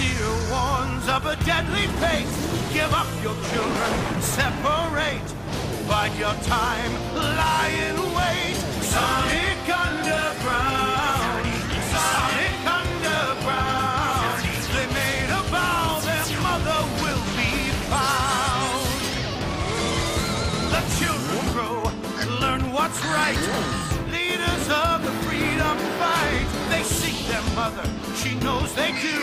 Warns of a deadly fate. Give up your children, separate. Bide your time, lie in wait. Sonic Underground. Sonic Underground. They made a vow their mother will be found. The children grow, and learn what's right. Leaders of the freedom fight. They seek their mother, they do.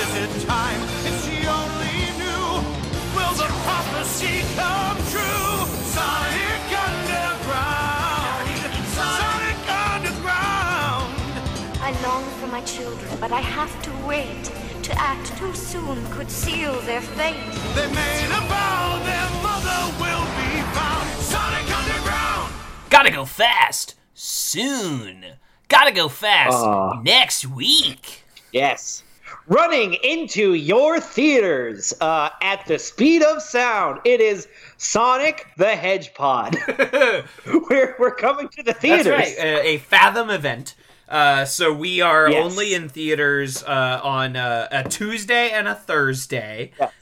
Is it time? If she only knew. Will the prophecy come true? Sonic Underground. Sonic Underground. I long for my children, but I have to wait. To act too soon could seal their fate. They made a vow their mother will be found. Sonic Underground. Gotta go fast. Soon. Gotta go fast. Aw. Next week. Yes. Running into your theaters uh, at the speed of sound. It is Sonic the Hedgepod. we're, we're coming to the theaters. That's right. A, a Fathom event. Uh, so we are Yes. only in theaters uh, on uh, a Tuesday and a Thursday. Yes.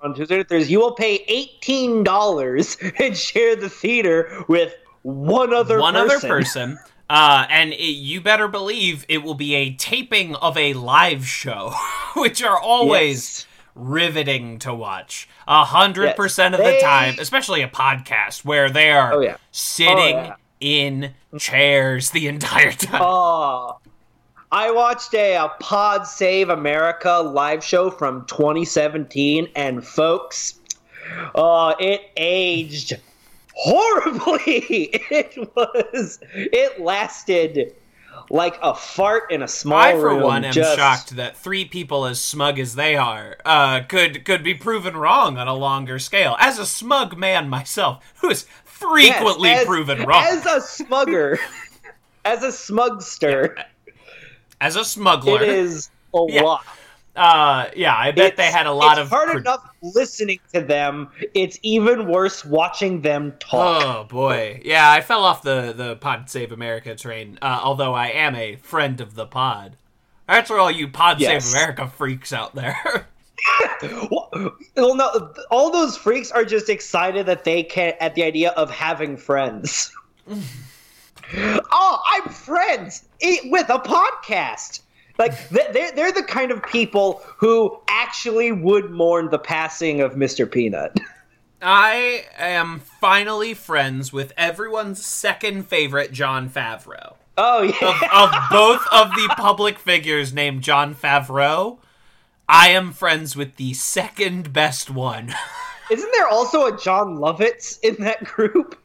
On Tuesday and Thursday, you will pay eighteen dollars and share the theater with one other One person. other person. Uh, and it, you better believe it will be a taping of a live show, which are always Yes. riveting to watch. A hundred percent of the time, especially a podcast where they are Oh, yeah. sitting Oh, yeah. in chairs the entire time. Oh, I watched a, a Pod Save America live show from 2017, and folks, uh, it aged horribly. It was. It lasted like a fart in a small I, for room. one, am just- shocked that three people as smug as they are uh, could could be proven wrong on a longer scale. As a smug man myself, who is Yes, frequently as- proven wrong, As a smugger, as a smugster, as a smuggler, it is a Yeah. lot. Uh, yeah, I bet they had a lot it's of. hard pro- enough listening to them. It's even worse watching them talk. Oh boy, yeah, I fell off the the Pod Save America train. Uh, although I am a friend of the pod. That's for all you Pod Yes. Save America freaks out there. Well, no, all those freaks are just excited that they can at the idea of having friends. oh, I'm friends with a podcast. Like they're they're the kind of people who actually would mourn the passing of Mr. Peanut. I am finally friends with everyone's second favorite Jon Favreau. Oh yeah, of, of both of the public figures named Jon Favreau, I am friends with the second best one. isn't there also a Jon Lovitz in that group?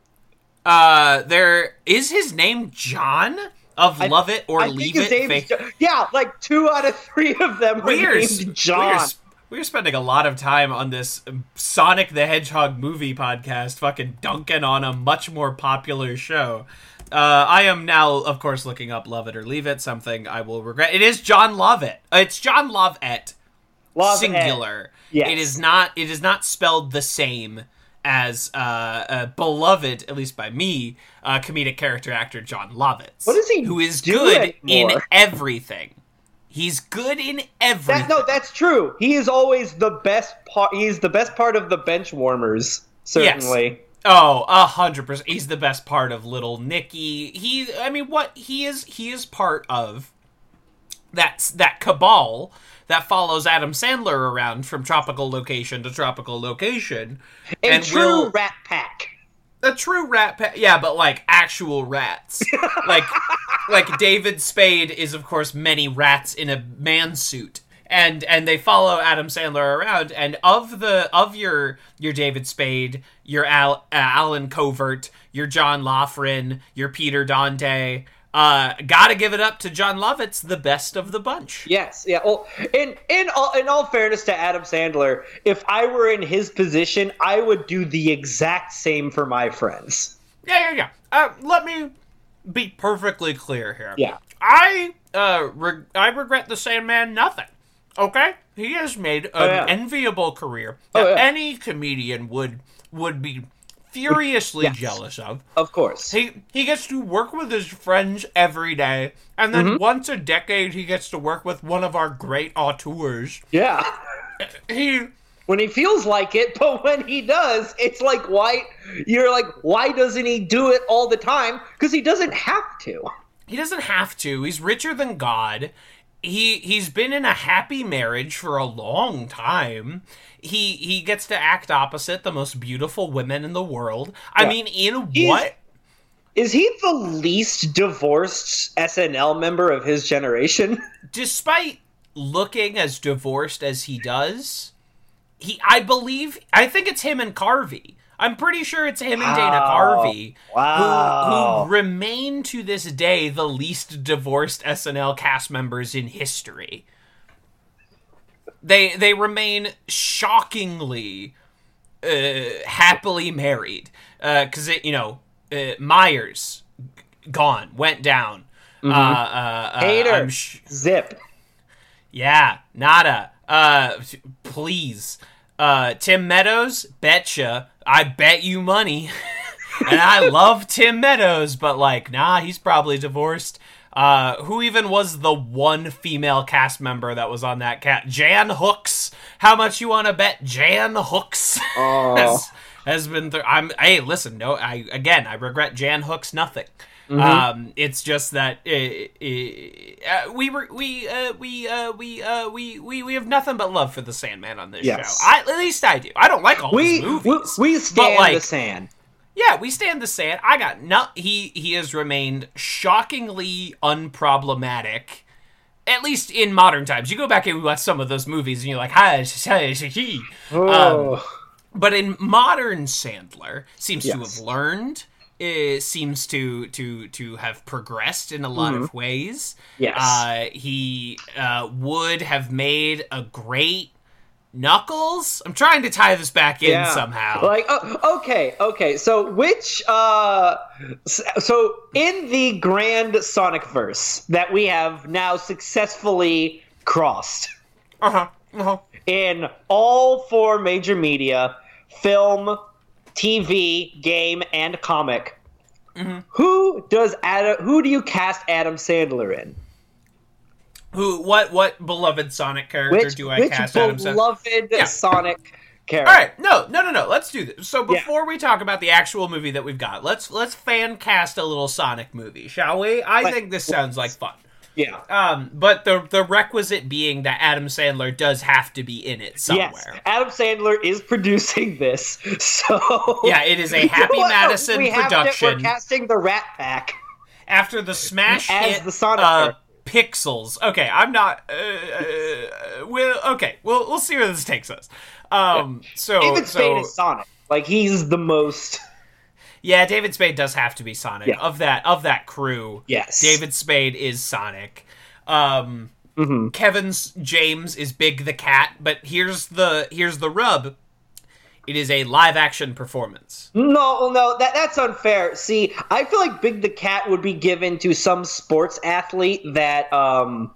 Uh, there is his name John of Love It or I Leave It. name's Fa- Jo- yeah, like two out of three of them are we are, named John. are, we are spending a lot of time on this Sonic the Hedgehog movie podcast, fucking dunking on a much more popular show. Uh, I am now, of course, looking up Love It or Leave It, something I will regret. It is Jon Lovett. It's Jon Lovett. Lovett. singular. Yes. It is not. It is not spelled the same as uh, uh, beloved, at least by me, uh, comedic character actor Jon Lovitz. What is he Who is good in everything. He's good in everything. That, no, that's true. He is always the best part. He's the best part of the bench warmers. Certainly. Oh, a hundred percent. He's the best part of Little Nicky. He, I mean, what he is, he is part of that that cabal that follows Adam Sandler around from tropical location to tropical location, A and true will rat pack. a true rat pack. yeah but like actual rats like like david spade is of course many rats in a man suit and and they follow adam sandler around and of the of your your david spade your Al, uh, allen covert your john Loughran, your peter dante uh gotta give it up to jon lovitz the best of the bunch Yes, yeah. Well, in in all in all fairness to Adam Sandler, if I were in his position, I would do the exact same for my friends. Yeah, yeah, yeah. Uh, let me be perfectly clear here. Yeah. I uh, re- I regret the Sandman nothing. Okay, he has made an Oh, yeah. enviable career Oh, that yeah. any comedian would would be furiously Yes. jealous of. Of course. He he gets to work with his friends every day, and then Mm-hmm. once a decade he gets to work with one of our great auteurs. yeah. He When he feels like it, but when he does, it's like why you're like, why doesn't he do it all the time? Because he doesn't have to. he doesn't have to. He's richer than God. He he's been in a happy marriage for a long time. He he gets to act opposite the most beautiful women in the world. I Yeah. mean, in He's- what? Is he the least divorced SNL member of his generation? despite looking as divorced as he does, he I believe I think it's him and Carvey. I'm pretty sure it's him and Dana Wow. Carvey Wow. who, who remain to this day the least divorced SNL cast members in history. They they remain shockingly uh, happily married because it you know uh, Myers g- gone went down. Uh, uh, uh, Hader. Sh- Zip. yeah, nada. Uh, please. Uh, Tim Meadows, betcha. I bet you money. and I love Tim Meadows, but like, nah, he's probably divorced. Uh, who even was the one female cast member that was on that cat? Jan Hooks. How much you want to bet Jan Hooks Oh. has, has been? Th- I'm. Hey, listen. No, I again, I regret Jan Hooks nothing. Mm-hmm. Um, it's just that uh, uh, we were we uh, we uh, we uh, we we we have nothing but love for the Sandman on this Yes. show. I, at least I do. I don't like all We his movies. we but stand like, the sand. yeah, we stand the sand. I got no. He he has remained shockingly unproblematic. At least in modern times, you go back and watch some of those movies, and you're like, "Hi, hi, hi." Um, Oh. but in modern Sandler, seems to have learned. It seems to to to have progressed in a lot of ways. Mm-hmm. Yes. Uh, he uh, would have made a great Knuckles. I'm trying to tie this back in Yeah. somehow. Like, oh, okay, okay. So, which, uh, so in the grand Sonic verse that we have now successfully crossed uh huh. Uh-huh. in all four major media film, TV, game, and comic, Mm-hmm. who does Adam, who do you cast Adam Sandler in? Who? What? What beloved Sonic character Which, do I which cast Adam Sandler? beloved Yeah. Sonic character? All right, no, no, no, no. Let's do this. So Yeah. before we talk about the actual movie that we've got, let's let's fan cast a little Sonic movie, shall we? I Like- think this sounds like fun. Yeah. Um, but the the requisite being that Adam Sandler does have to be in it somewhere. Yes, Adam Sandler is producing this, so Yeah, it is a Happy Madison we have to- production. we're casting the Rat Pack. After the smash As hit the Sonic uh. Pixels. Okay, I'm not. Uh, uh, we'll okay. We'll we'll see where this takes us. Um, so David so Spade is Sonic. Like he's the most. Yeah, David Spade does have to be Sonic Yeah. of that of that crew. Yes. David Spade is Sonic. Um, Mm-hmm. Kevin James is Big the Cat, but here's the here's the rub. It is a live action performance. No, no, that that's unfair. See, I feel like Big the Cat would be given to some sports athlete that um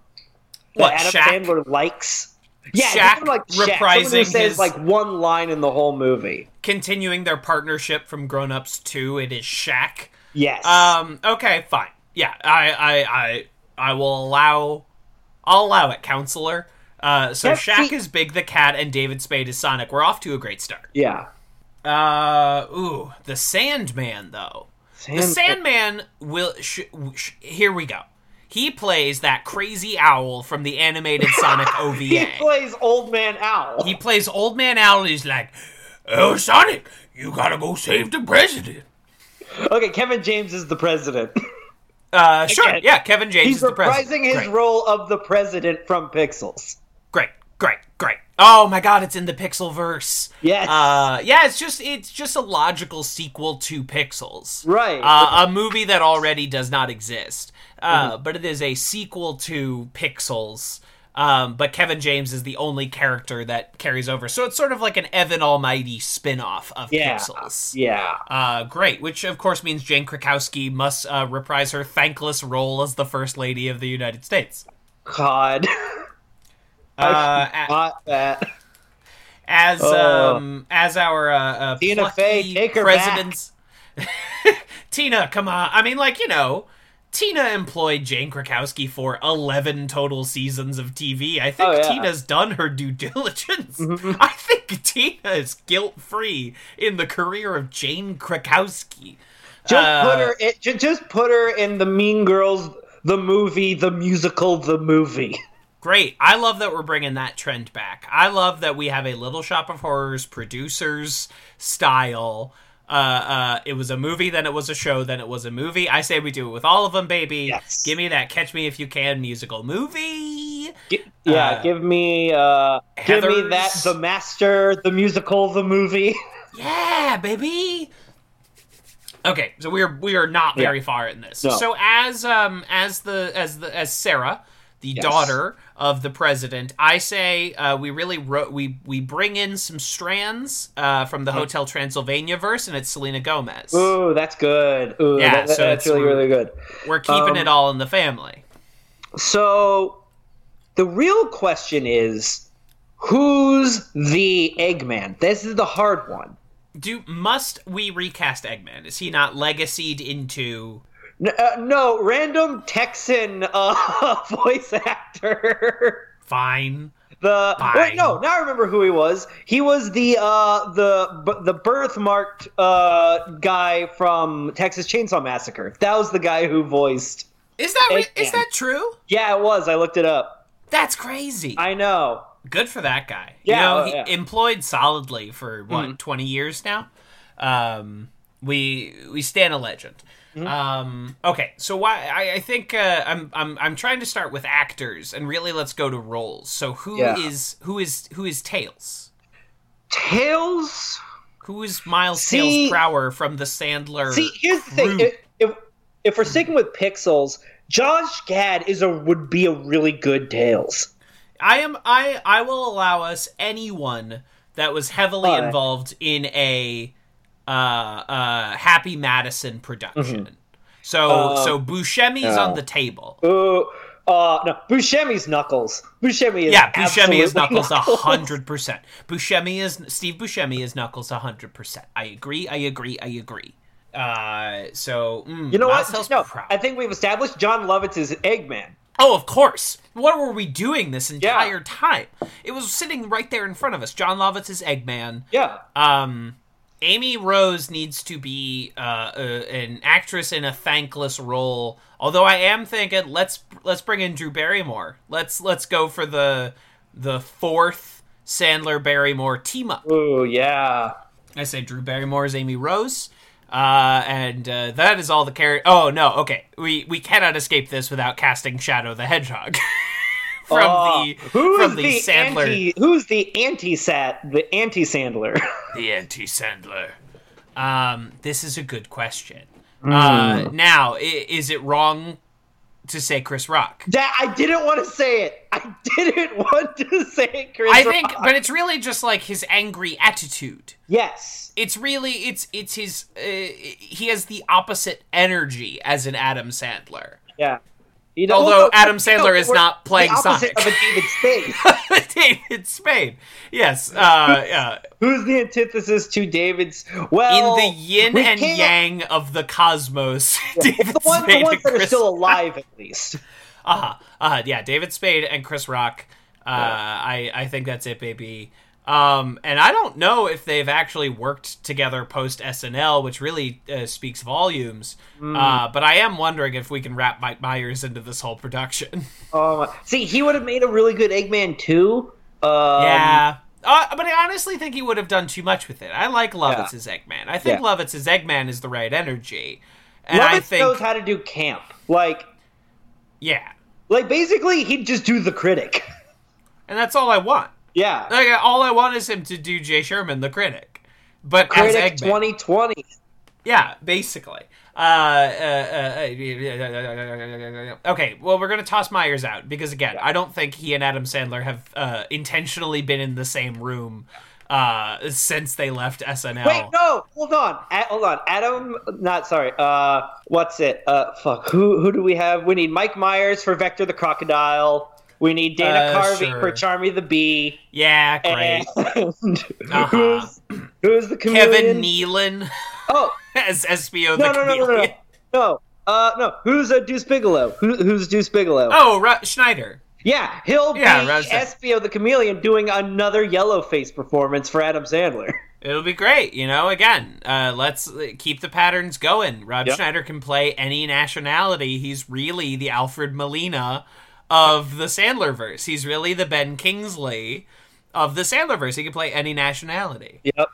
that Adam Shaq? Sandler likes. Yeah, Shaq like Shaq, reprising says his- like one line in the whole movie. Continuing their partnership from Grown Ups 2, it is Shaq. Yes. Um. Okay. Fine. Yeah. I. I. I. I will allow. I'll allow it, counselor. Uh. So Yeah, Shaq see- is Big the Cat, and David Spade is Sonic. We're off to a great start. yeah. Uh. Ooh. The Sandman, though. The Sandman will. Sh- sh- here we go. He plays that crazy owl from the animated Sonic OVA. He plays Old Man Owl. He plays Old Man Owl. And he's like, "Oh, Sonic, you gotta go save the president." Okay, Kevin James is the president. Uh, sure. Yeah, Kevin James He's is the president. reprising his Great. role of the president from Pixels. Great, great, great. Oh my god, it's in the Pixel verse. Yes. Uh, yeah, it's just it's just a logical sequel to Pixels. Right. Uh, a movie that already does not exist. Uh, Mm-hmm. but it is a sequel to Pixels. Um, but Kevin James is the only character that carries over. So it's sort of like an Evan Almighty spin-off of Yeah. Pixels. Yeah. Uh, great, which of course means Jane Krakowski must uh, reprise her thankless role as the First Lady of the United States. God. Uh, Not that. as Oh. um as our uh, uh Tina Fey, take her back. president's Tina, come on. I mean, like you know, Tina employed Jane Krakowski for eleven total seasons of TV. I think Oh, yeah. Mm-hmm. Tina's done her due diligence. I think Tina is guilt free in the career of Jane Krakowski. Just Uh, put her. It, just put her in the Mean Girls, the movie, the musical, the movie. Great. I love that we're bringing that trend back. I love that we have a Little Shop of Horrors producers style. Uh, uh, it was a movie, then it was a show, then it was a movie. I say we do it with all of them, baby. Yes. Give me that Catch Me If You Can musical movie. Gi- yeah, Uh, give me. uh Give me that. The Master, the musical, the movie. Yeah, baby. Okay, so we are we are not Yeah. very far in this. No. So as um as the as the as Sarah, the Yes. daughter of the president, I say uh, we really ro- we we bring in some strands uh, from the Hotel Transylvania verse, and it's Selena Gomez. Ooh, that's good. Ooh, Yeah, that- that- so that's really really good. We're keeping um, it all in the family. So, the real question is, who's the Eggman? This is the hard one. Do must we recast Eggman? Is he not legacied into? Uh, no, random Texan uh, voice actor. Fine. The Fine. wait, no, now I remember who he was. He was the uh, the b- the birthmarked uh, guy from Texas Chainsaw Massacre. That was the guy who voiced. Is that re- is that true? Yeah, it was. I looked it up. That's crazy. I know. good for that guy. Yeah, you know, oh, he yeah. employed solidly for what Mm-hmm. twenty years now. Um, we we stand a legend. Mm-hmm. Um, okay, so why I, I think uh, I'm I'm I'm trying to start with actors and really let's go to roles. So who is Yeah. who is who is Tails? Tails. Who is Miles See- Tails Prower from the Sandler? See, here's the thing. If, if if we're sticking with pixels, Josh Gad is a would be a really good Tails. I am I I will allow us anyone that was heavily involved in a uh uh Happy Madison production. So Uh, so Buscemi's yeah. on the table. Ooh, uh, no, Buscemi's Knuckles. Buscemi is Yeah, Buscemi is Knuckles a hundred percent. Buscemi is Steve Buscemi is Knuckles a hundred percent. I agree. I agree. I agree. Uh, so mm, You know what? No, proud. I think we've established Jon Lovitz is Eggman. Oh, of course. What were we doing this entire time? It was sitting right there in front of us. Jon Lovitz is Eggman. Yeah. Um, Amy Rose needs to be uh, uh, an actress in a thankless role. Although I am thinking let's let's bring in Drew Barrymore. Let's let's go for the the fourth Sandler Barrymore team up. Ooh, yeah. I say Drew Barrymore is Amy Rose. Uh, and uh, that is all the character. Oh no, okay, we we cannot escape this without casting Shadow the Hedgehog from Uh, the who's from the, the Sandler. anti? Who's the anti-sat? The anti-Sandler. the anti Sandler? Um, this is a good question. Hmm. Uh, now, i- is it wrong to say Chris Rock? that I didn't want to say it. I didn't want to say it, Chris. I think, Rock. but it's really just like his angry attitude. yes. It's really it's it's his. Uh, he has the opposite energy as an Adam Sandler. Yeah. You know, Although Adam Sandler is not playing the opposite Sonic. of a David Spade. David Spade. Yes. Uh, yeah. Who's the antithesis to David's? Well, In the yin we and can't- yang of the cosmos, David the, one, the ones that are Chris still alive, at least. Uh-huh. Uh-huh. Yeah, David Spade and Chris Rock. Uh, I I think that's it, baby. Um, and I don't know if they've actually worked together post SNL, which really uh, speaks volumes. Hmm. Uh, but I am wondering if we can wrap Mike Myers into this whole production. Oh, my- see, he would have made a really good Eggman too. Um, yeah. Uh, but I honestly think he would have done too much with it. I like Lovitz's Eggman. I think Yeah. Lovitz's Eggman is the right energy. And Lovitz I think, he knows how to do camp. Like, yeah. like basically, he'd just do the critic. And that's all I want. Yeah, Like, all I want is him to do Jay Sherman, the critic. But critic as Eggman. 2020. Yeah, basically. Uh, uh, uh, okay, well, we're going to toss Myers out because, again, I don't think he and Adam Sandler have uh, intentionally been in the same room uh, since they left SNL. Wait, no, hold on, A- hold on. Adam, not sorry. Uh, what's it? Uh, fuck. Who who do we have? We need Mike Myers for Vector the Crocodile. We need Dana Uh, Carvey sure. for Charmy the Bee. Yeah, great. Uh-huh. who's who's the chameleon? Kevin Nealon Oh as Espio no the no no no no no. Uh, no. Who's a Deuce Bigalow? Who, who's Deuce Bigalow? Oh, Ru- Schneider. Yeah, he'll Yeah, be Rosa. Espio the chameleon doing another yellow face performance for Adam Sandler. It'll be great, you know. Again, uh, let's uh, keep the patterns going. Rob Yep. Schneider can play any nationality. He's really the Alfred Molina of the Sandlerverse. He's really the Ben Kingsley of the Sandlerverse. He can play any nationality. Yep.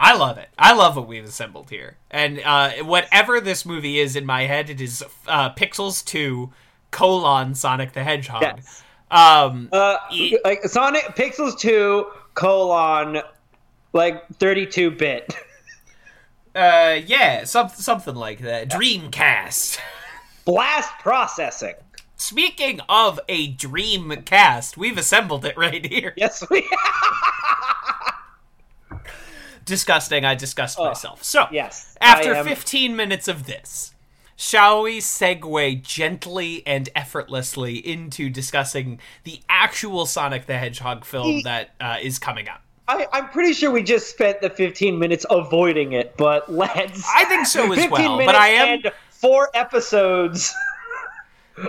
I love it. I love what we've assembled here. And uh, whatever this movie is in my head, it is uh, Pixels 2 colon Sonic the Hedgehog. Yes. Um, Uh, Ye- like Sonic Pixels two colon like thirty two bit. uh, yeah, some, something like that. Dreamcast. Blast processing. Speaking of a dream cast, we've assembled it right here. Yes, we. Disgusting, I disgust myself. So, yes, after am- 15 minutes of this, shall we segue gently and effortlessly into discussing the actual Sonic the Hedgehog film Ye- that uh, is coming up? I, I'm pretty sure we just spent the 15 minutes avoiding it, but let's. I think so as 15 well, but I am- four episodes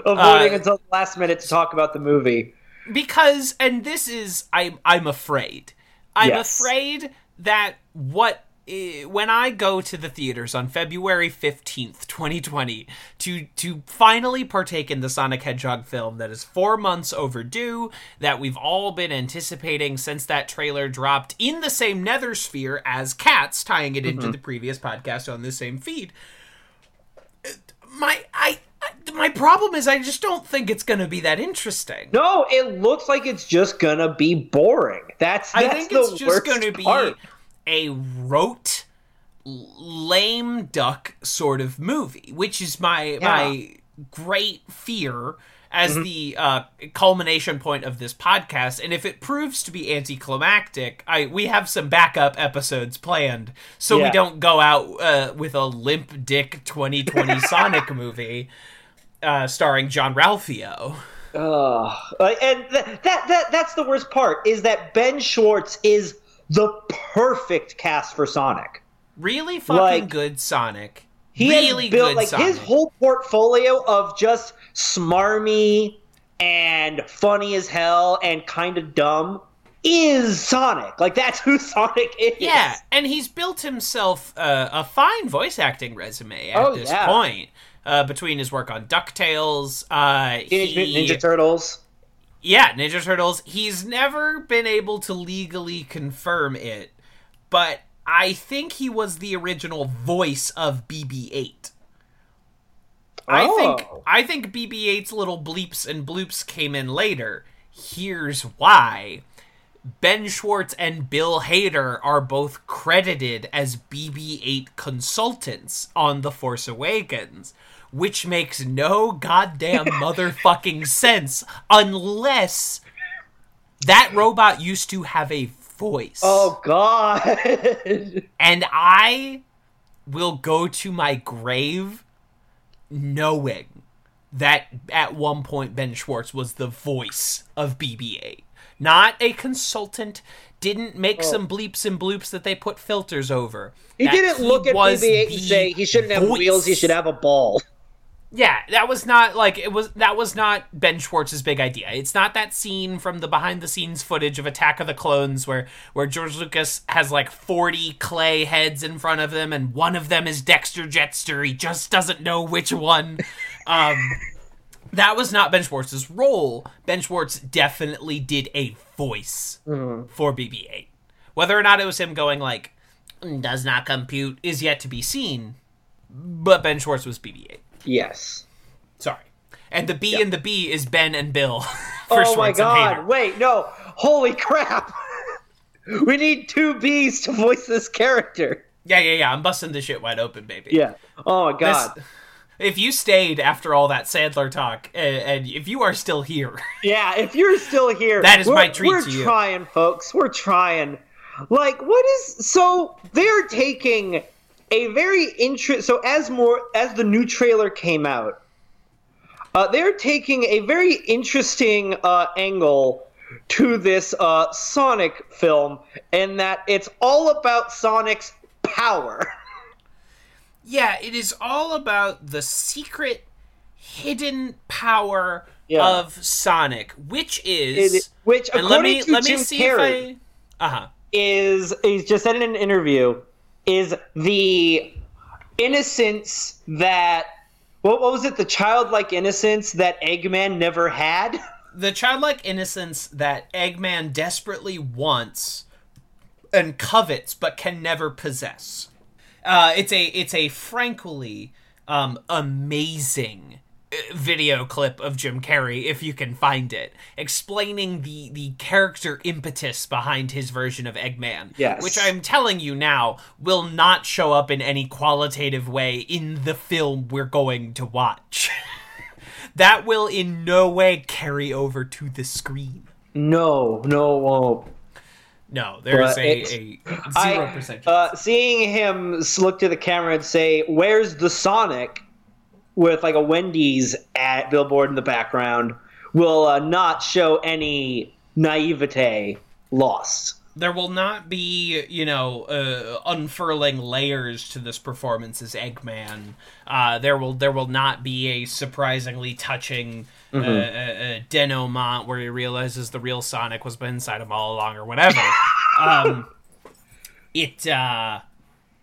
avoiding Uh, until the last minute to talk about the movie. because and this is i'm i'm afraid i'm Yes. afraid that what eh, when I go to the theaters on February 15th, 2020 to to finally partake in the Sonic Hedgehog film that is 4 months overdue that we've all been anticipating since that trailer dropped in the same nether sphere as Cats tying it into the previous podcast on the same feed my I my problem is I just don't think it's going to be that interesting. No, it looks like it's just gonna be boring. That's, that's I think it's just going to be part. a rote, lame duck sort of movie, which is my my great fear as Mm-hmm. the uh, culmination point of this podcast. And if it proves to be anticlimactic, I we have some backup episodes planned, so we don't go out uh, with a limp dick 2020 Sonic movie. Uh, starring Jean-Ralphio. Like, and th- that that that's the worst part is that Ben Schwartz is the perfect cast for Sonic. Really fucking Like, good Sonic. He really built good like Sonic. his whole portfolio of just smarmy and funny as hell and kind of dumb is Sonic. Like that's who Sonic is. Yeah, and he's built himself uh, a fine voice acting resume at Oh, this yeah. point. Uh, between his work on Ducktales, uh, Teenage he, Ninja Turtles. yeah, Ninja Turtles. He's never been able to legally confirm it, but I think he was the original voice of BB-8. I think Oh. I think BB-8's little bleeps and bloops came in later. Here's why. Ben Schwartz and Bill Hader are both credited as BB-8 consultants on The Force Awakens, which makes no goddamn motherfucking sense unless that robot used to have a voice. Oh God. And I will go to my grave knowing that at one point Ben Schwartz was the voice of BB-8. Not a consultant, didn't make oh. some bleeps and bloops that they put filters over. Oh. he That didn't look at BB-8 and say he shouldn't have voice. wheels. He should have a ball. Yeah, that was not like it was. That was not Ben Schwartz's big idea. It's not that scene from the behind-the-scenes footage of Attack of the Clones where where George Lucas has like forty clay heads in front of him, and one of them is Dexter Jettster. He just doesn't know which one. Um, that was not Ben Schwartz's role. Ben Schwartz definitely did a voice for BB-8. Whether or not it was him going like does not compute is yet to be seen. But Ben Schwartz was BB-8. Yes. Sorry. And the B and the B is Ben and Bill. for oh my God! Wait, no! Holy crap! we need two B's to voice this character. Yeah, yeah, yeah. I'm busting this shit wide open, baby. Yeah. Oh my This- God. if you stayed after all that Sandler talk, and, and if you are still here, Yeah, if you're still here, That is we're- my treat We're to you. trying, folks. We're trying. Like, what is so? They're taking a very interest. So as more as the new trailer came out, uh, they're taking a very interesting uh, angle to this uh, Sonic film, in that it's all about Sonic's power. Yeah, it is all about the secret, hidden power Yeah. of Sonic, which is It- which, and let me to let me Jim see Carrey, if I uh huh. is he's just said in an interview is the innocence that what, what was it the childlike innocence that Eggman never had. the childlike innocence that Eggman desperately wants and covets but can never possess. Uh, it's a it's a frankly um, amazing video clip of Jim Carrey if you can find it explaining the the character impetus behind his version of Eggman Yes. which I'm telling you now will not show up in any qualitative way in the film we're going to watch that will in no way carry over to the screen No, no, it won't. no there's But a, a zero percent Uh, seeing him look to the camera and say, "Where's the Sonic?" With like a Wendy's at billboard in the background will uh, not show any naivete lost. there will not be you know uh, unfurling layers to this performance as Eggman. Uh, there will there will not be a surprisingly touching uh, uh, uh, denouement where he realizes the real Sonic was been inside him all along or whatever. um, it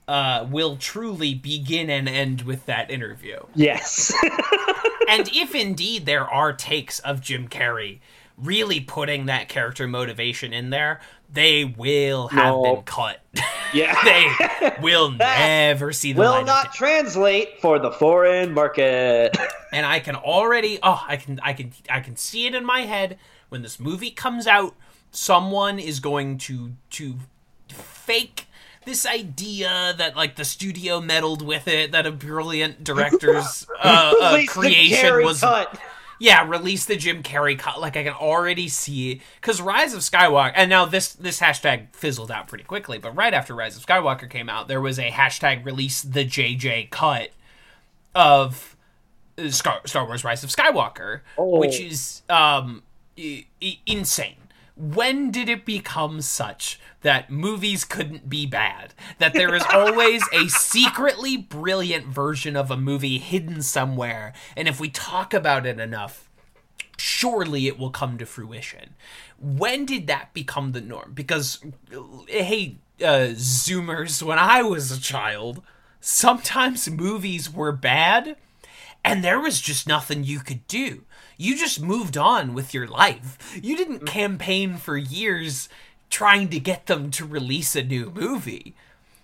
uh, will truly begin and end with that interview. Yes. and if indeed there are takes of Jim Carrey really putting that character motivation in there, they will have No. been cut. yeah. they will never see the Will not translate for the foreign market. and I can already oh I can I can I can see it in my head when this movie comes out someone is going to to fake this idea that like the studio meddled with it that a brilliant director's uh, uh, Release the creation Carrey was cut. yeah release the jim carrey cut like i can already see because rise of skywalker and now this this hashtag fizzled out pretty quickly but right after rise of skywalker came out there was a hashtag release the jj cut of uh, star, star wars rise of skywalker Oh. which is um i- i- insane when did it become such that movies couldn't be bad? That there is always a secretly brilliant version of a movie hidden somewhere, and if we talk about it enough, surely it will come to fruition. When did that become the norm? Because, uh, hey, uh, Zoomers, when I was a child, sometimes movies were bad and there was just nothing you could do. You just moved on with your life. You didn't campaign for years trying to get them to release a new movie.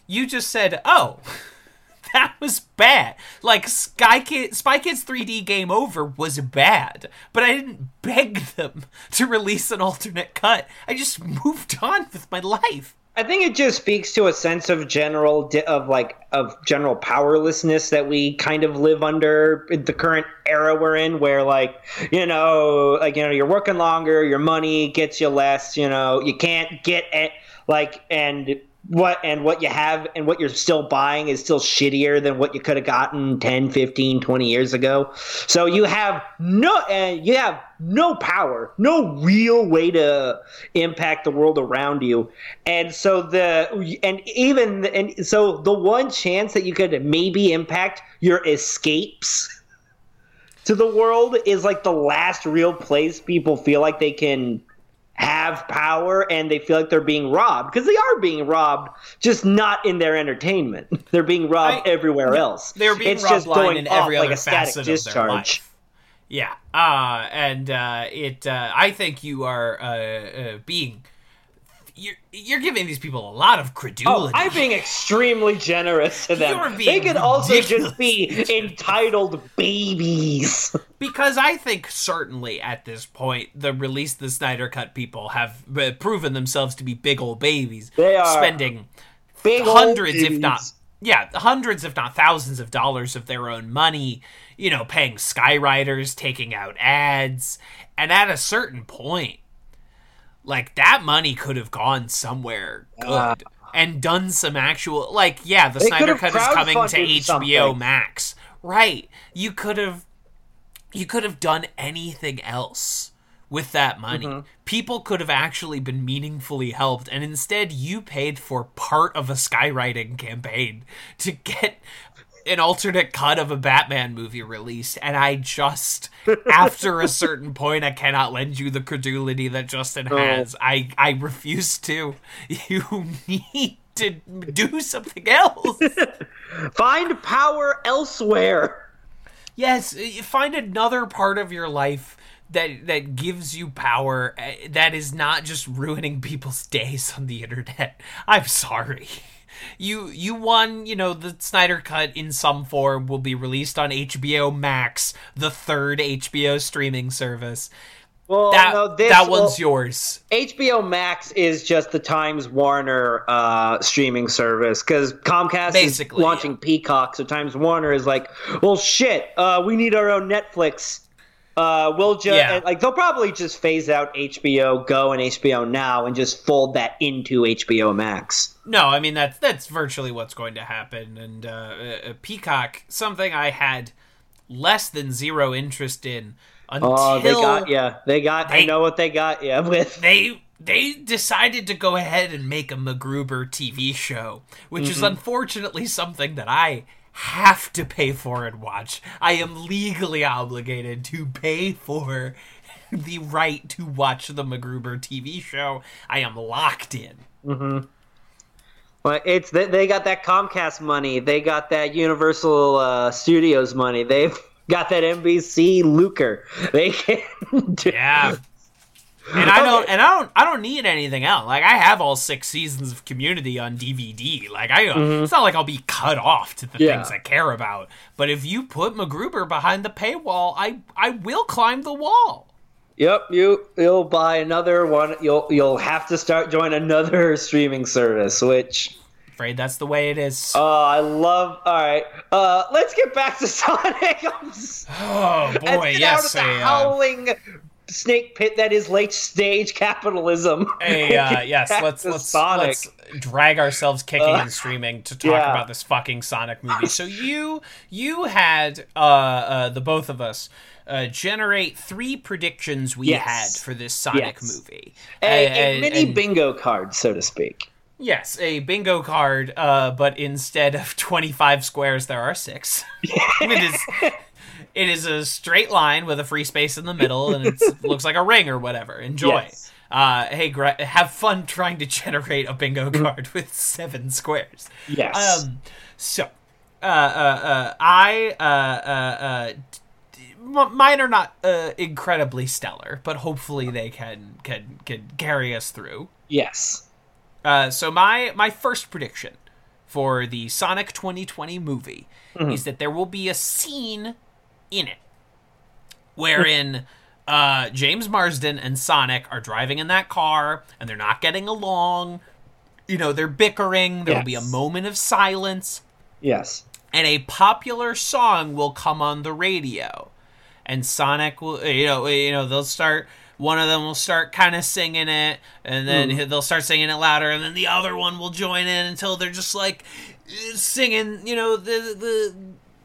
You just said, "Oh, that was bad." Like Sky Kid, Spy Kids 3D Game Over was bad, but I didn't beg them to release an alternate cut. I just moved on with my life. I think it just speaks to a sense of general of like of general powerlessness that we kind of live under in the current era we're in, where like you know, like you know, you're working longer, your money gets you less, you know, you can't get it like and what and what you have and what you're still buying is still shittier than what you could have gotten 10 15 20 years ago. So you have no and you have no power no real way to impact the world around you. And so the and even and so the one chance that you could maybe impact your escapes to the world is like the last real place people feel like they can have power and they feel like they're being robbed because they are being robbed just not in their entertainment they're being robbed I- everywhere else They're being it's robbed just going in off every like other a static facet of their discharge life. Yeah, uh, and uh, it. Uh, I think you are uh, uh, being. You're you're giving these people a lot of credulity. Oh. I'm being extremely generous to them. They could also just be entitled babies. because I think certainly at this point the release the Snyder cut people have uh, proven themselves to be big old babies. They are spending Big hundreds, if not yeah, hundreds, if not thousands of dollars of their own money, you know, paying skywriters, taking out ads, and at a certain point, like that money could have gone somewhere good Yeah. and done some actual like yeah, the Snyder Cut is coming to HBO something. Max. Right. You could have you could have done anything else with that money. People could have actually been meaningfully helped, and instead, you paid for part of a skywriting campaign to get an alternate cut of a Batman movie released. And I just, after a certain point, I cannot lend you the credulity that Justin has. I, I refuse to. You need to do something else. Find power elsewhere. Yes, find another part of your life that that gives you power uh, that is not just ruining people's days on the internet. I'm sorry. You you won, you know, the Snyder cut in some form will be released on HBO Max, the third HBO streaming service. Well, That no, this, that one's well, yours. HBO Max is just the Times Warner uh, streaming service because Comcast Basically, is launching Peacock, so Times Warner is like, well, shit, uh, we need our own Netflix. Uh, we'll just Yeah. like they'll probably just phase out HBO Go and HBO Now and just fold that into HBO Max. No, I mean that's that's virtually what's going to happen. And uh, uh, Peacock, something I had less than zero interest in until Oh, they got yeah, they got. I They- know what they got yeah with. they they decided to go ahead and make a MacGruber TV show, which is unfortunately something that I have to pay for and watch. I am legally obligated to pay for the right to watch the MacGruber TV show. I am locked in. Mm-hmm. But it's they, they got that Comcast money. They got that Universal uh, Studios money. They've got that NBC lucre. They can do, Yeah. And I don't and I don't I don't need anything else. Like I have all six seasons of Community on DVD. Like I it's not like I'll be cut off to the Yeah. things I care about. But if you put MacGruber behind the paywall, I I will climb the wall. Yep, you you'll buy another one. You'll you'll have to start join another streaming service. Which Afraid that's the way it is. oh, I love. All right, uh, let's get back to Sonic. Oh boy, yes, out of the uh, howling snake pit that is late stage capitalism. a, uh, yes, let's let's Sonic. let's drag ourselves kicking Uh, and streaming to talk yeah. about this fucking Sonic movie. So you you had uh, uh the both of us uh, generate three predictions we Yes. had for this Sonic Yes. movie. a, And- a mini and- bingo card, so to speak. Yes, a bingo card, uh, but instead of 25 squares, there are six. it is it is a straight line with a free space in the middle, and it looks like a ring or whatever. Enjoy. Yes. Uh, hey, Gre- have fun trying to generate a bingo card with seven squares. Yes. Um, so, uh, uh, uh, I, uh, uh, uh, mine are not uh, incredibly stellar, but hopefully they can can can carry us through. yes. Uh, so my my first prediction for the Sonic 2020 movie is that there will be a scene in it wherein uh, James Marsden and Sonic are driving in that car and they're not getting along. You know, they're bickering. There will be a moment of silence Yes. and a popular song will come on the radio and sonic will you know you know they'll start one of them will start kind of singing it and then Hmm. they'll start singing it louder and then the other one will join in until they're just like singing you know the the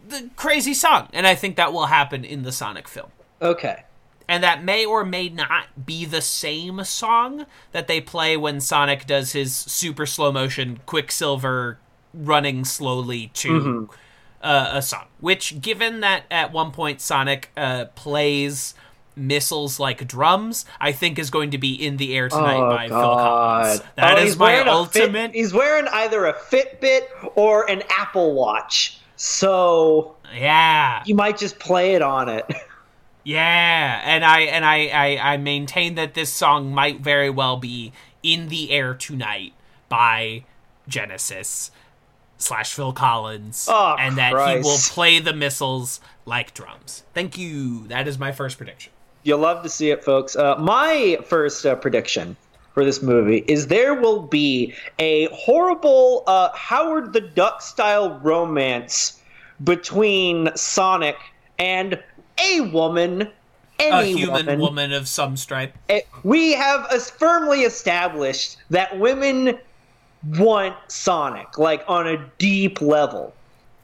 the crazy song and i think that will happen in the sonic film Okay. and that may or may not be the same song that they play when Sonic does his super slow motion Quicksilver running slowly to uh, a song. Which, given that at one point Sonic uh, plays missiles like drums, I think is going to be in the air tonight Oh, by Phil Collins. God. That Oh, is my ultimate. Fit, he's wearing either a Fitbit or an Apple Watch, so yeah, you might just play it on it. Yeah, and I and I, I I maintain that this song might very well be in the air tonight by Genesis slash Phil Collins, Oh, and that he will play the missiles like drums. Thank you. That is my first prediction. You'll love to see it, folks. Uh, my first uh, prediction for this movie is there will be a horrible uh, Howard the Duck style romance between Sonic and a woman. A Any human woman. woman of some stripe. Eh, we have as firmly established that women want Sonic, like on a deep level.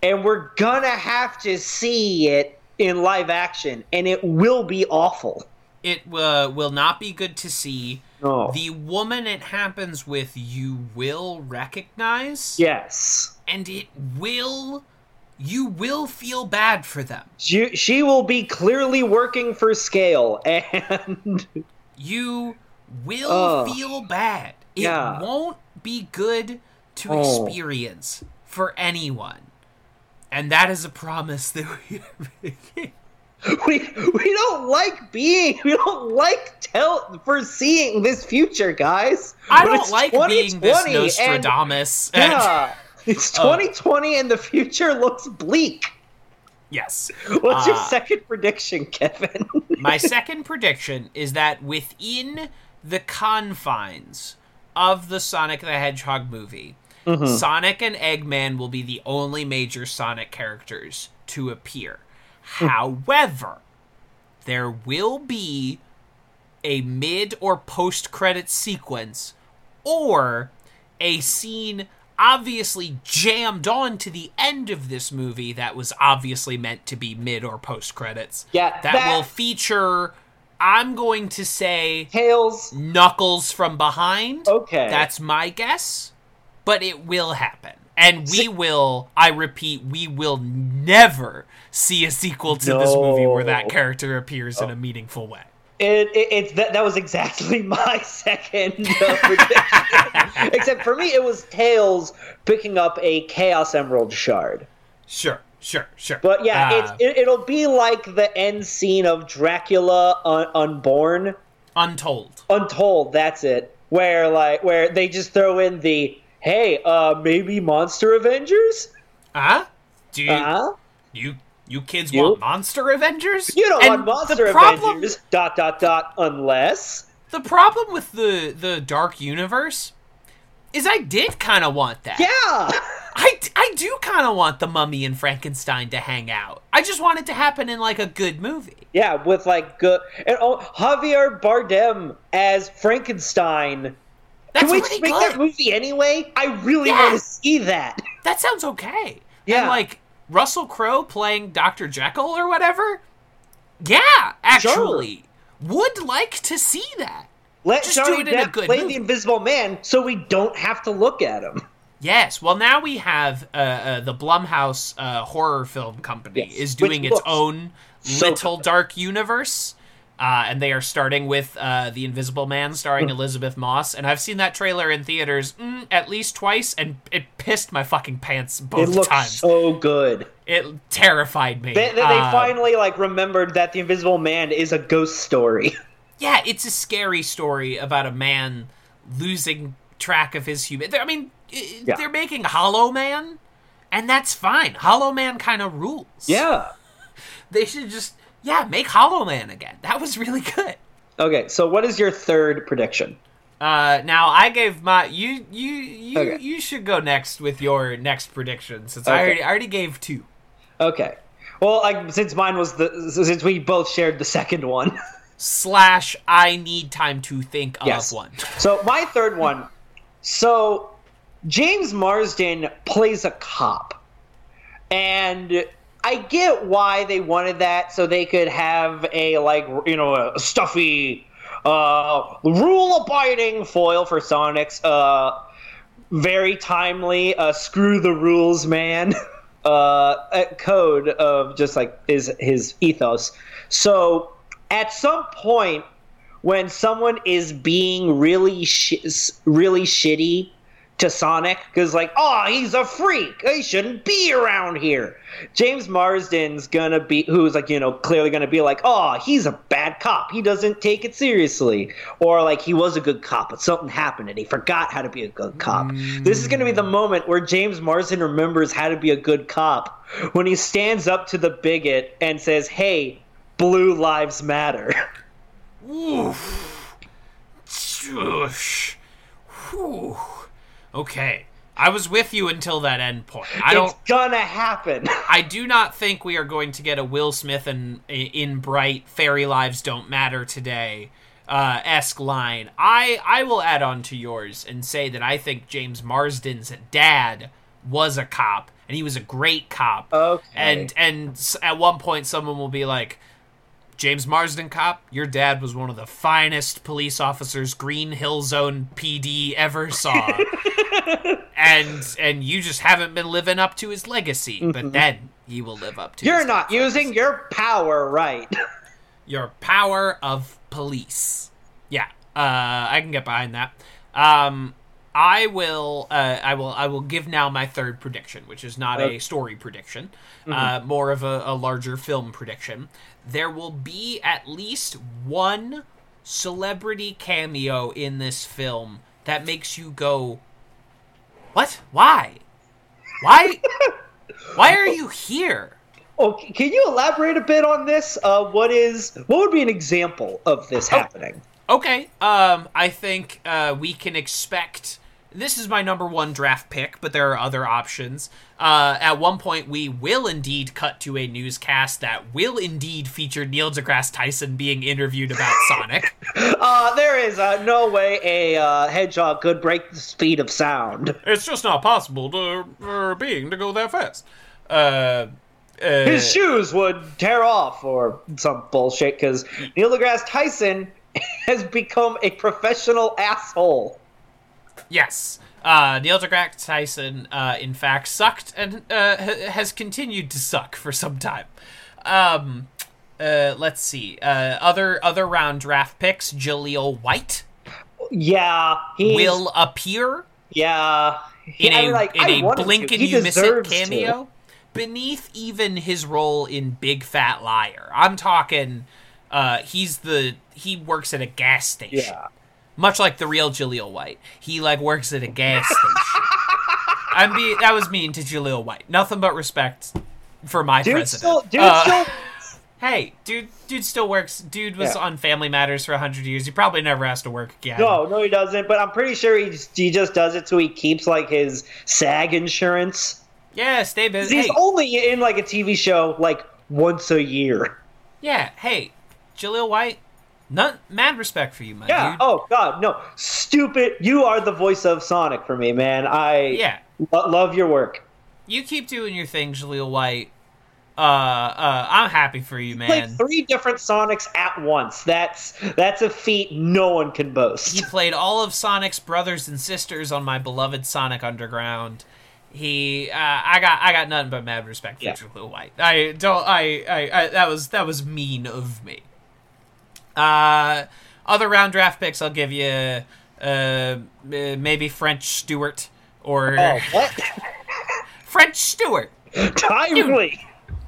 And we're gonna have to see it in live action, and it will be awful. It uh, will not be good to see. No. The woman it happens with, you will recognize, Yes. and it will. You will feel bad for them. She, she will be clearly working for scale, and You will feel bad. It Yeah. won't be good to Oh. experience for anyone. And that is a promise that we are making. we we don't like being we don't like tell foreseeing this future, guys. I But don't like being this 2020 and- Nostradamus. and- Yeah, it's Uh. 2020 and the future looks bleak. yes. What's your Uh, second prediction, Kevin? My second prediction is that within the confines of the Sonic the Hedgehog movie, Sonic and Eggman will be the only major Sonic characters to appear. Hmm. However, there will be a mid or post credit sequence or a scene obviously jammed on to the end of this movie that was obviously meant to be mid or post credits. Yeah, that, that- will feature I'm going to say Tails. Knuckles from behind. Okay. That's my guess, but it will happen. And we will, I repeat, we will never see a sequel to this movie where that character appears in a meaningful way. It, it, it's that, that was exactly my second uh, prediction. Except for me, it was Tails picking up a Chaos Emerald shard. Sure, sure, sure. But yeah, Uh, it's, it, it'll be like the end scene of Dracula un- Unborn, Untold. Untold. That's it. Where like where they just throw in the hey, uh, maybe Monster Avengers. Huh? Do you, Huh? you, you kids You? want Monster Avengers? You don't And want Monster the problem, Avengers. Dot dot dot. Unless The problem with the the Dark Universe is I did kind of want that. yeah. I, I do kind of want the mummy and Frankenstein to hang out. I just want it to happen in like a good movie. Yeah, with like good and oh, Javier Bardem as Frankenstein. That's Can we just make good. that movie anyway? I really Yeah. want to see that. That sounds okay. Yeah. And like Russell Crowe playing Dr. Jekyll or whatever. Yeah, actually. Would like to see that. Let Just do Johnny it in a Depp good play movie. the Invisible Man, so we don't have to look at him. Yes. Well, now we have uh, uh, the Blumhouse uh, horror film company Yes, is which doing its own so little dark universe. Uh, and they are starting with uh, the Invisible Man, starring Hmm. Elisabeth Moss. And I've seen that trailer in theaters mm, at least twice, and it pissed my fucking pants both times. It looks times. so good. it terrified me. They, they, they Uh, finally like remembered that the Invisible Man is a ghost story. yeah, it's a scary story about a man losing track of his human. I mean, Yeah. they're making Hollow Man, and that's fine. Hollow Man kind of rules. yeah. they should just yeah make Hollow Man again. That was really good. Okay, so what is your third prediction? Uh, now I gave my you you you Okay. you should go next with your next prediction since I already I already gave two. Okay. Well, like since mine was the since we both shared the second one. Slash, I need time to think Yes. of one. So my third one. So James Marsden plays a cop, and I get why they wanted that so they could have a like you know a stuffy, uh, rule-abiding foil for Sonic's uh, very timely uh, screw the rules man uh, code of just like is his ethos. So at some point when someone is being really sh- really shitty to Sonic because like oh he's a freak he shouldn't be around here James Marsden's gonna be who's like you know clearly gonna be like oh he's a bad cop he doesn't take it seriously or like he was a good cop but something happened and he forgot how to be a good cop this is gonna be the moment where James Marsden remembers how to be a good cop when he stands up to the bigot and says hey blue lives matter Oof. Shush. Whew. Okay. I was with you until that end point. I don't it's gonna happen I do not think we are going to get a Will Smith and in Bright Fairy Lives Don't Matter Today uh, esque line. I I will add on to yours and say that I think James Marsden's dad was a cop and he was a great cop. Okay. And and at one point someone will be like James Marsden cop, your dad was one of the finest police officers Green Hill Zone PD ever saw. and and you just haven't been living up to his legacy, but then you will live up to You're not using your power right. your power of police. Yeah, uh, I can get behind that. Um, I will. Uh, I will. I will give now my third prediction, which is not a story prediction, uh, more of a, a larger film prediction. There will be at least one celebrity cameo in this film that makes you go, "What? Why? Why? Why are you here?" Okay, can you elaborate a bit on this? Uh, what is what would be an example of this happening? Okay. Um, I think uh, we can expect. This is my number one draft pick, but there are other options. Uh, at one point, we will indeed cut to a newscast that will indeed feature Neil deGrasse Tyson being interviewed about Sonic. Uh, there is uh, no way a uh, hedgehog could break the speed of sound. It's just not possible to, for a being to go that fast. Uh, uh, His shoes would tear off or some bullshit because Neil deGrasse Tyson has become a professional asshole. Yes. Uh, Neil deGrasse Tyson, uh, in fact, sucked and uh, ha- has continued to suck for some time. Um, uh, let's see. Uh, other other round draft picks: Jaleel White Yeah, he will appear Yeah, He- in I a mean, like, in I a blink and you miss it deserves to. cameo beneath even his role in Big Fat Liar. I'm talking. Uh, he's the he works at a gas station. Yeah. Much like the real Jaleel White. He like works at a gas station. I'm be that was mean to Jaleel White. Nothing but respect for my Dude president. still, dude Uh, still. hey, dude, dude still works. Dude was Yeah. on Family Matters for hundred years. He probably never has to work again. No, no, he doesn't. But I'm pretty sure he just, he just does it so he keeps like his SAG insurance. Yeah, stay busy. He's Hey, only in like a TV show like once a year. yeah, hey, Jaleel White. None, mad respect for you, my Yeah. dude. Oh God, no, stupid! You are the voice of Sonic for me, man. I Yeah, lo- love your work. you keep doing your thing, Jaleel White. Uh, uh, I'm happy for you, man. Played three different Sonics at once. That's that's a feat no one can boast. He played all of Sonic's brothers and sisters on my beloved Sonic Underground. He, uh, I got, I got nothing but mad respect for Yeah. Jaleel White. I don't, I, I, I, that was that was mean of me. Uh, other round draft picks, I'll give you, uh, maybe French Stewart or Oh, what? French Stewart. Timely.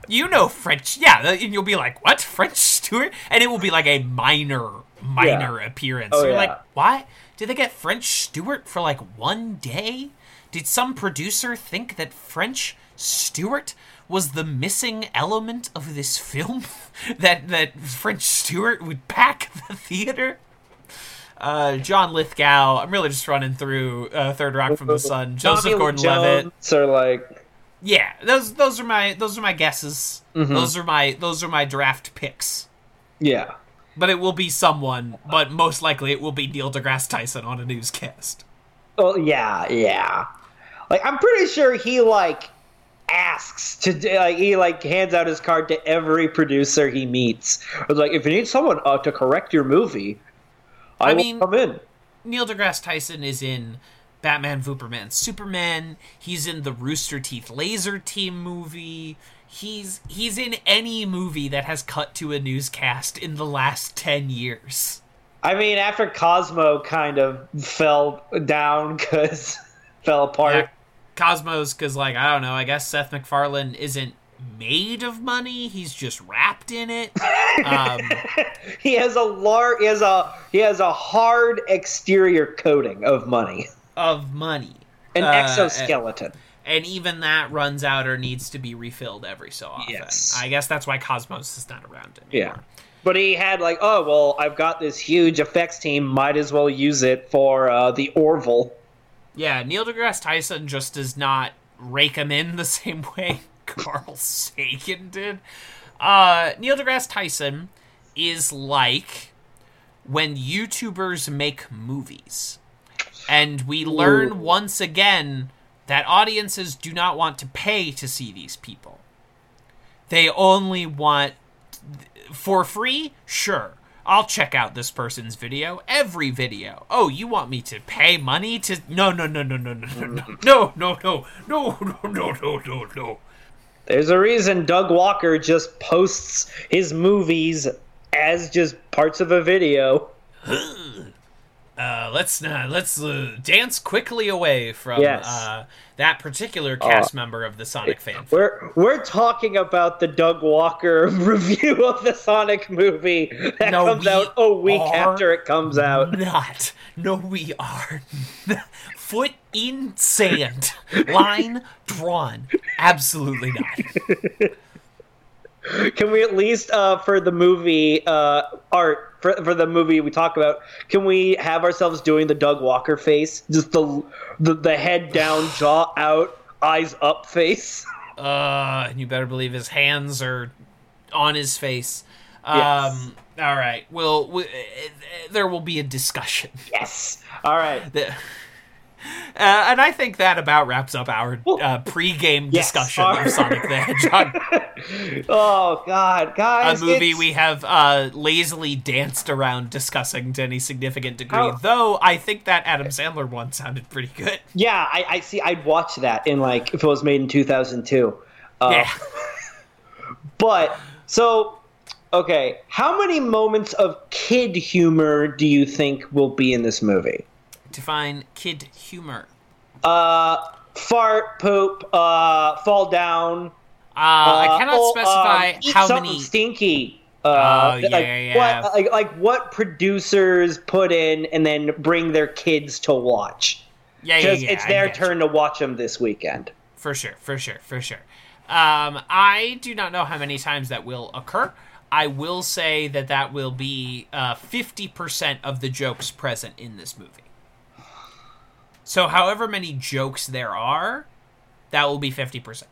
You know French, yeah, and you'll be like, "What French Stewart?" And it will be like a minor, minor appearance. Oh, You're yeah. like, "Why did they get French Stewart for like one day? Did some producer think that French Stewart was the missing element of this film? that that French Stewart would pack the theater?" Uh, John Lithgow. I'm really just running through uh, Third Rock from the Sun. Joseph Gordon-Levitt. Are like Yeah, those those are my those are my guesses. Those are my those are my draft picks. yeah. But it will be someone, but most likely it will be Neil deGrasse Tyson on a newscast. Oh yeah, yeah. Like I'm pretty sure he like asks to like he like hands out his card to every producer he meets. It's like if you need someone uh, to correct your movie, I, I will mean- come in. Neil deGrasse Tyson is in Batman, Superman, Superman. He's in the Rooster Teeth Laser Team movie. He's he's in any movie that has cut to a newscast in the last ten years. I mean, after Cosmo kind of fell down because fell apart. Yeah, Cosmos, because like I don't know, I guess Seth MacFarlane isn't made of money. He's just wrapped in it. Um, He has a lar- he has a he has a hard exterior coating of money, of money. an Uh, exoskeleton. And even that runs out or needs to be refilled every so often. Yes. I guess that's why Cosmos is not around anymore. Yeah. But he had like, oh well, I've got this huge effects team. Might as well use it for uh, the Orville. Yeah, Neil deGrasse Tyson just does not rake him in the same way Carl Sagan did. Uh, Neil deGrasse Tyson is like when YouTubers make movies. And we learn once again that audiences do not want to pay to see these people. They only want for free? Sure. I'll check out this person's video, every video. Oh, you want me to pay money to No, no, no, no, no, no, no, no. No, no, no. No, no, no, no, no, no. There's a reason Doug Walker just posts his movies as just parts of a video. Uh, let's uh, let's uh, dance quickly away from Yes. uh, that particular cast member of the Sonic fan. We're we're talking about the Doug Walker review of the Sonic movie that No, comes we out a week after it comes out. Not. No, we are. Foot in sand. Line drawn. Absolutely not. Can we at least uh, for the movie uh, art for for the movie we talk about? Can we have ourselves doing the Doug Walker face, just the the, the head down, jaw out, eyes up face? Uh, and you better believe his hands are on his face. Yes. Um, all right. Well, w- uh, there will be a discussion. Yes. All right. The- Uh, and I think that about wraps up our uh, pre-game Yes, discussion our- of Sonic the Hedgehog, Oh God, guys! a movie it's- we have uh, lazily danced around discussing to any significant degree. How- Though I think that Adam Sandler one sounded pretty good. Yeah, I, I see. I'd watch that in like if it was made in 2002. Uh, yeah. But so, okay, how many moments of kid humor do you think will be in this movie? Define kid humor. Uh, fart, poop, uh, fall down. Uh, I cannot oh, specify um, how many. stinky. Uh, Oh, yeah, like, yeah. What, like, like what producers put in and then bring their kids to watch Yeah, yeah, yeah. it's their get you. turn to watch them this weekend. For sure, for sure, for sure. Um, I do not know how many times that will occur. I will say that that will be uh, 50% of the jokes present in this movie. So, however many jokes there are, that will be 50%.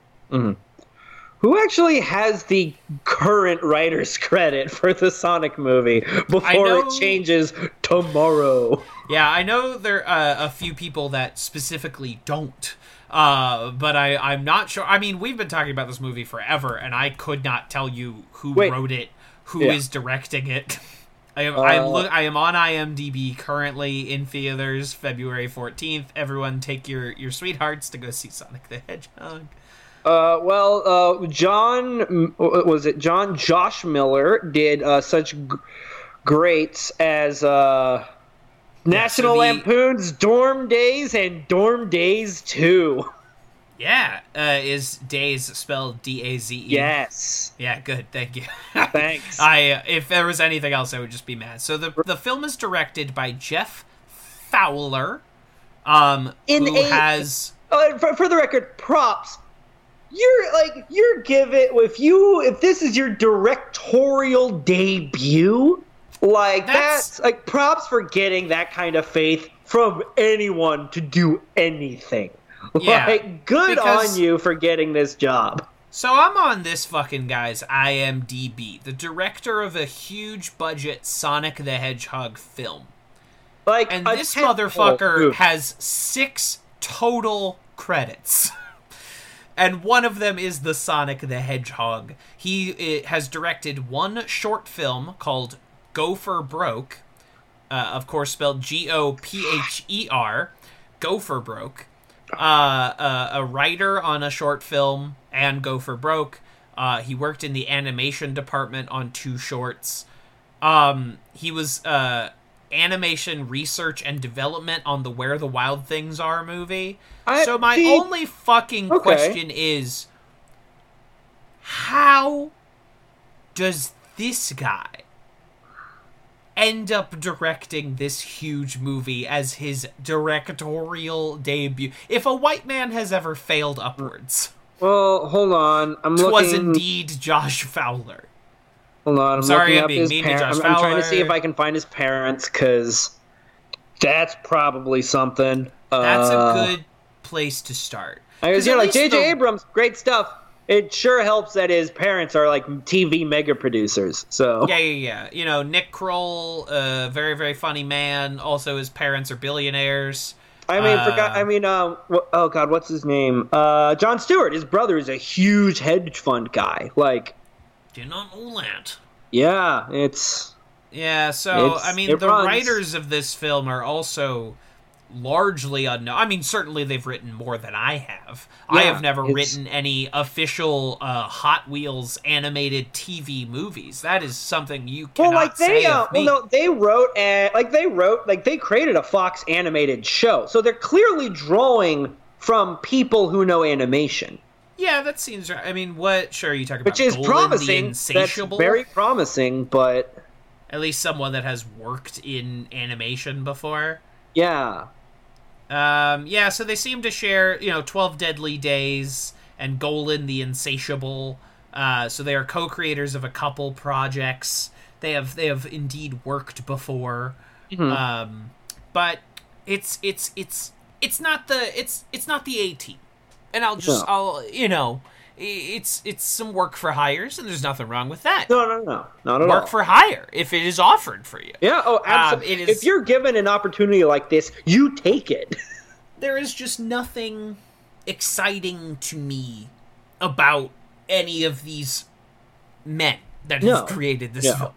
Who actually has the current writer's credit for the Sonic movie before know- it changes tomorrow? Yeah, I know there are uh, a few people that specifically don't. Uh, but I, I'm not sure. I mean, we've been talking about this movie forever, and I could not tell you who Wait. wrote it, who is Yeah. directing it. I am, I am, Uh, look, I am on IMDb currently in theaters, February 14th. Everyone, take your, your sweethearts to go see Sonic the Hedgehog. Uh, well, uh, John was it John Josh Miller did uh, such g- greats as uh, National the- Lampoon's Dorm Daze and Dorm Daze Two. Yeah, uh, is Days spelled D A Z E? Yes, Yeah, good. Thank you. thanks. I uh, if there was anything else, I would just be mad. So the the film is directed by Jeff Fowler, um, In who a- has uh, for, for the record, props. You're like you're give it if you if this is your directorial debut, like That's- that's, like props for getting that kind of faith from anyone to do anything. Yeah, like good because- on you for getting this job. so I'm on this fucking guy's IMDb, the director of a huge budget Sonic the Hedgehog film, Like and this motherfucker has six total credits. And one of them is the Sonic the Hedgehog. He has directed one short film called Gopher Broke, uh, of course spelled G O P H E R, Gopher Broke. Uh, a writer on a short film and Gopher Broke. Uh, he worked in the animation department on two shorts. Um, he was uh, animation research and development on the Where the Wild Things Are movie. I- so my only fucking Okay. question is how does this guy end up directing this huge movie as his directorial debut? If a white man has ever failed upwards, Well, hold on. I'm it was indeed Josh Fowler. Hold on. I'm Sorry, looking I'm up being his mean to. Josh I'm, I'm trying to see if I can find his parents because that's probably something. That's Uh, a good place to start. I was 'Cause yeah, at like J.J. the- Abrams, great stuff. It sure helps that his parents are like TV mega producers. So Yeah, yeah, yeah. You know, Nick Kroll, uh, very, very funny man. Also, his parents are billionaires. I mean, Uh, forgot. I mean, wh- oh god, what's his name? Uh, Jon Stewart. His brother is a huge hedge fund guy. Like, Did not know that. yeah, it's Yeah, so It's- I mean, the runs. writers of this film are also largely unknown. I mean, certainly they've written more than I have. I have never it's- written any official uh, Hot Wheels animated TV movies. That is something you well, cannot like they, say uh, of me. well, no, they wrote and like they wrote, like they created a Fox animated show, so they're clearly drawing from people who know animation, Yeah, that seems right. I mean, what? Sure, you talk about which is promising. That's very promising, but At least someone that has worked in animation before. yeah, Um, yeah, so they seem to share, you know, 12 Deadly Days and Golan the Insatiable. Uh, so they are co-creators of a couple projects. They have they have indeed worked before. Um, but it's it's it's it's not the it's it's not the A team. And I'll just No. I'll you know, it's it's some work for hires and there's nothing wrong with that. no, no, no, not at all. Work for hire if it is offered for you. yeah, oh, absolutely. Um, is- If you're given an opportunity like this, you take it. there is just nothing exciting to me about any of these men that No. have created this No. film.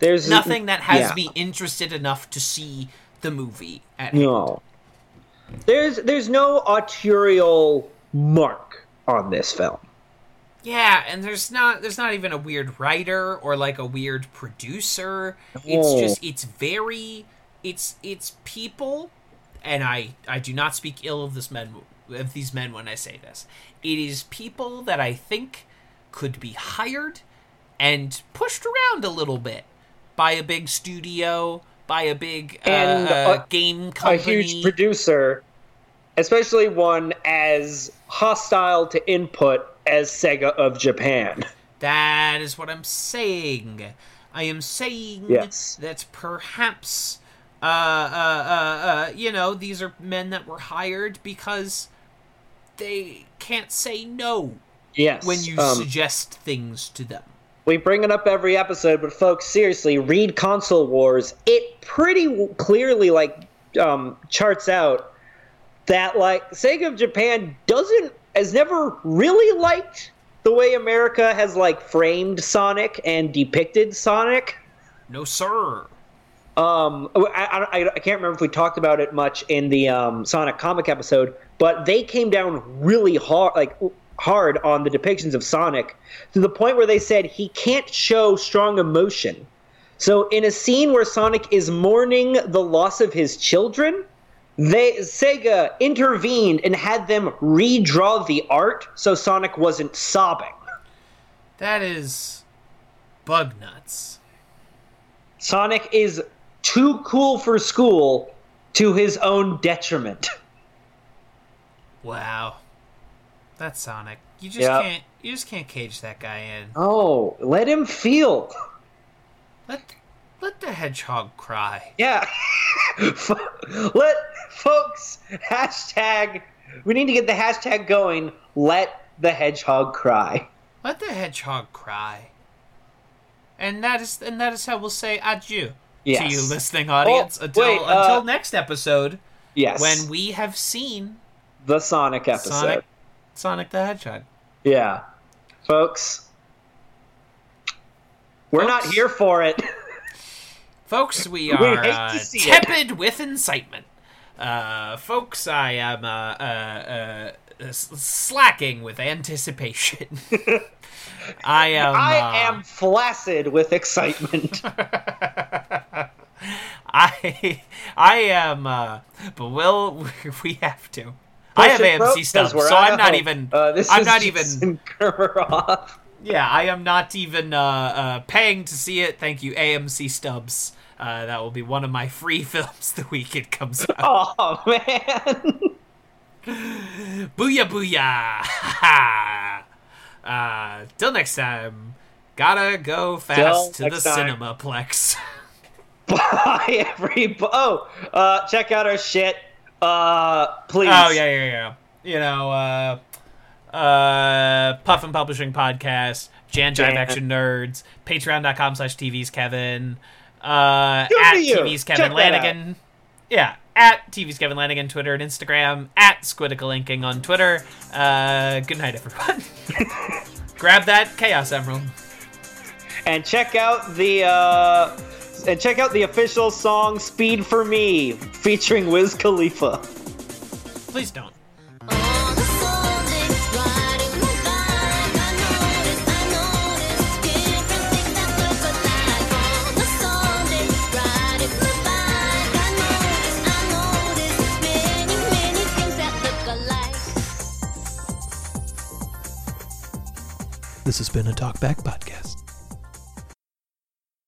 There's Nothing that has yeah. me interested enough to see the movie. At hand. No. There's there's no autorial mark on this film. Yeah, and there's not there's not even a weird writer or like a weird producer. It's just it's very it's it's people and I I do not speak ill of this men of these men when I say this. It is people that I think could be hired and pushed around a little bit by a big studio, by a big uh, And uh, a- game A huge producer, especially one as hostile to input as Sega of Japan. That is what I'm saying. I am saying Yes. that perhaps, uh, uh, uh, uh, you know, these are men that were hired because they can't say no Yes. when you um, suggest things to them. we bring it up every episode, but folks, seriously, read Console Wars. It pretty clearly like um, charts out that like Sega of Japan doesn't has never really liked the way America has like framed Sonic and depicted Sonic. No, sir. Um, I, I, I can't remember if we talked about it much in the um, Sonic comic episode, but they came down really hard, like hard on the depictions of Sonic to the point where they said he can't show strong emotion. So in a scene where Sonic is mourning the loss of his children, they Sega intervened and had them redraw the art so Sonic wasn't sobbing. That is bug nuts. Sonic is too cool for school to his own detriment. Wow. That's Sonic. You just Yeah. can't. You just can't cage that guy in. Oh, let him feel. Let let the hedgehog cry. Yeah. let folks hashtag we need to get the hashtag going. Let the hedgehog cry. Let the hedgehog cry. And that is and that is how we'll say adieu Yes. to you listening audience Oh, until wait, uh, until next episode Yes. when we have seen the Sonic episode. Sonic Sonic the Hedgehog. Yeah. Folks. We're not here for it. Folks, we We are hate uh, see it. tepid with incitement. Uh, folks, I am uh, uh, uh, slacking with anticipation. I am. I uh, am flaccid with excitement. I I am uh but we'll we have to. I have AMC it, bro, AMC 'cause stubs, so I'm not even Uh, this I'm is not even yeah, I am not even uh, uh paying to see it. Thank you AMC stubs. Uh, that will be one of my free films the week it comes out. Oh man. booyah booyah! uh, till next time, gotta go fast to the time. cinemaplex. Bye everybody. Oh, uh, check out our shit. Uh, please. Oh yeah, yeah, yeah. You know, uh, uh, Puffin Publishing Podcast, Jan Jive Action Nerds, Patreon.com slash TV's Kevin, uh, Good at. TV's Kevin Check Lanigan. Yeah, at TV's Kevin Lanigan, Twitter and Instagram, at Squidical Inking on Twitter. Uh, good night, everyone. Grab that Chaos Emerald. And check out the uh, and check out the official song "Speed for Me" featuring Wiz Khalifa. Please don't. This has been a Talkback Podcast.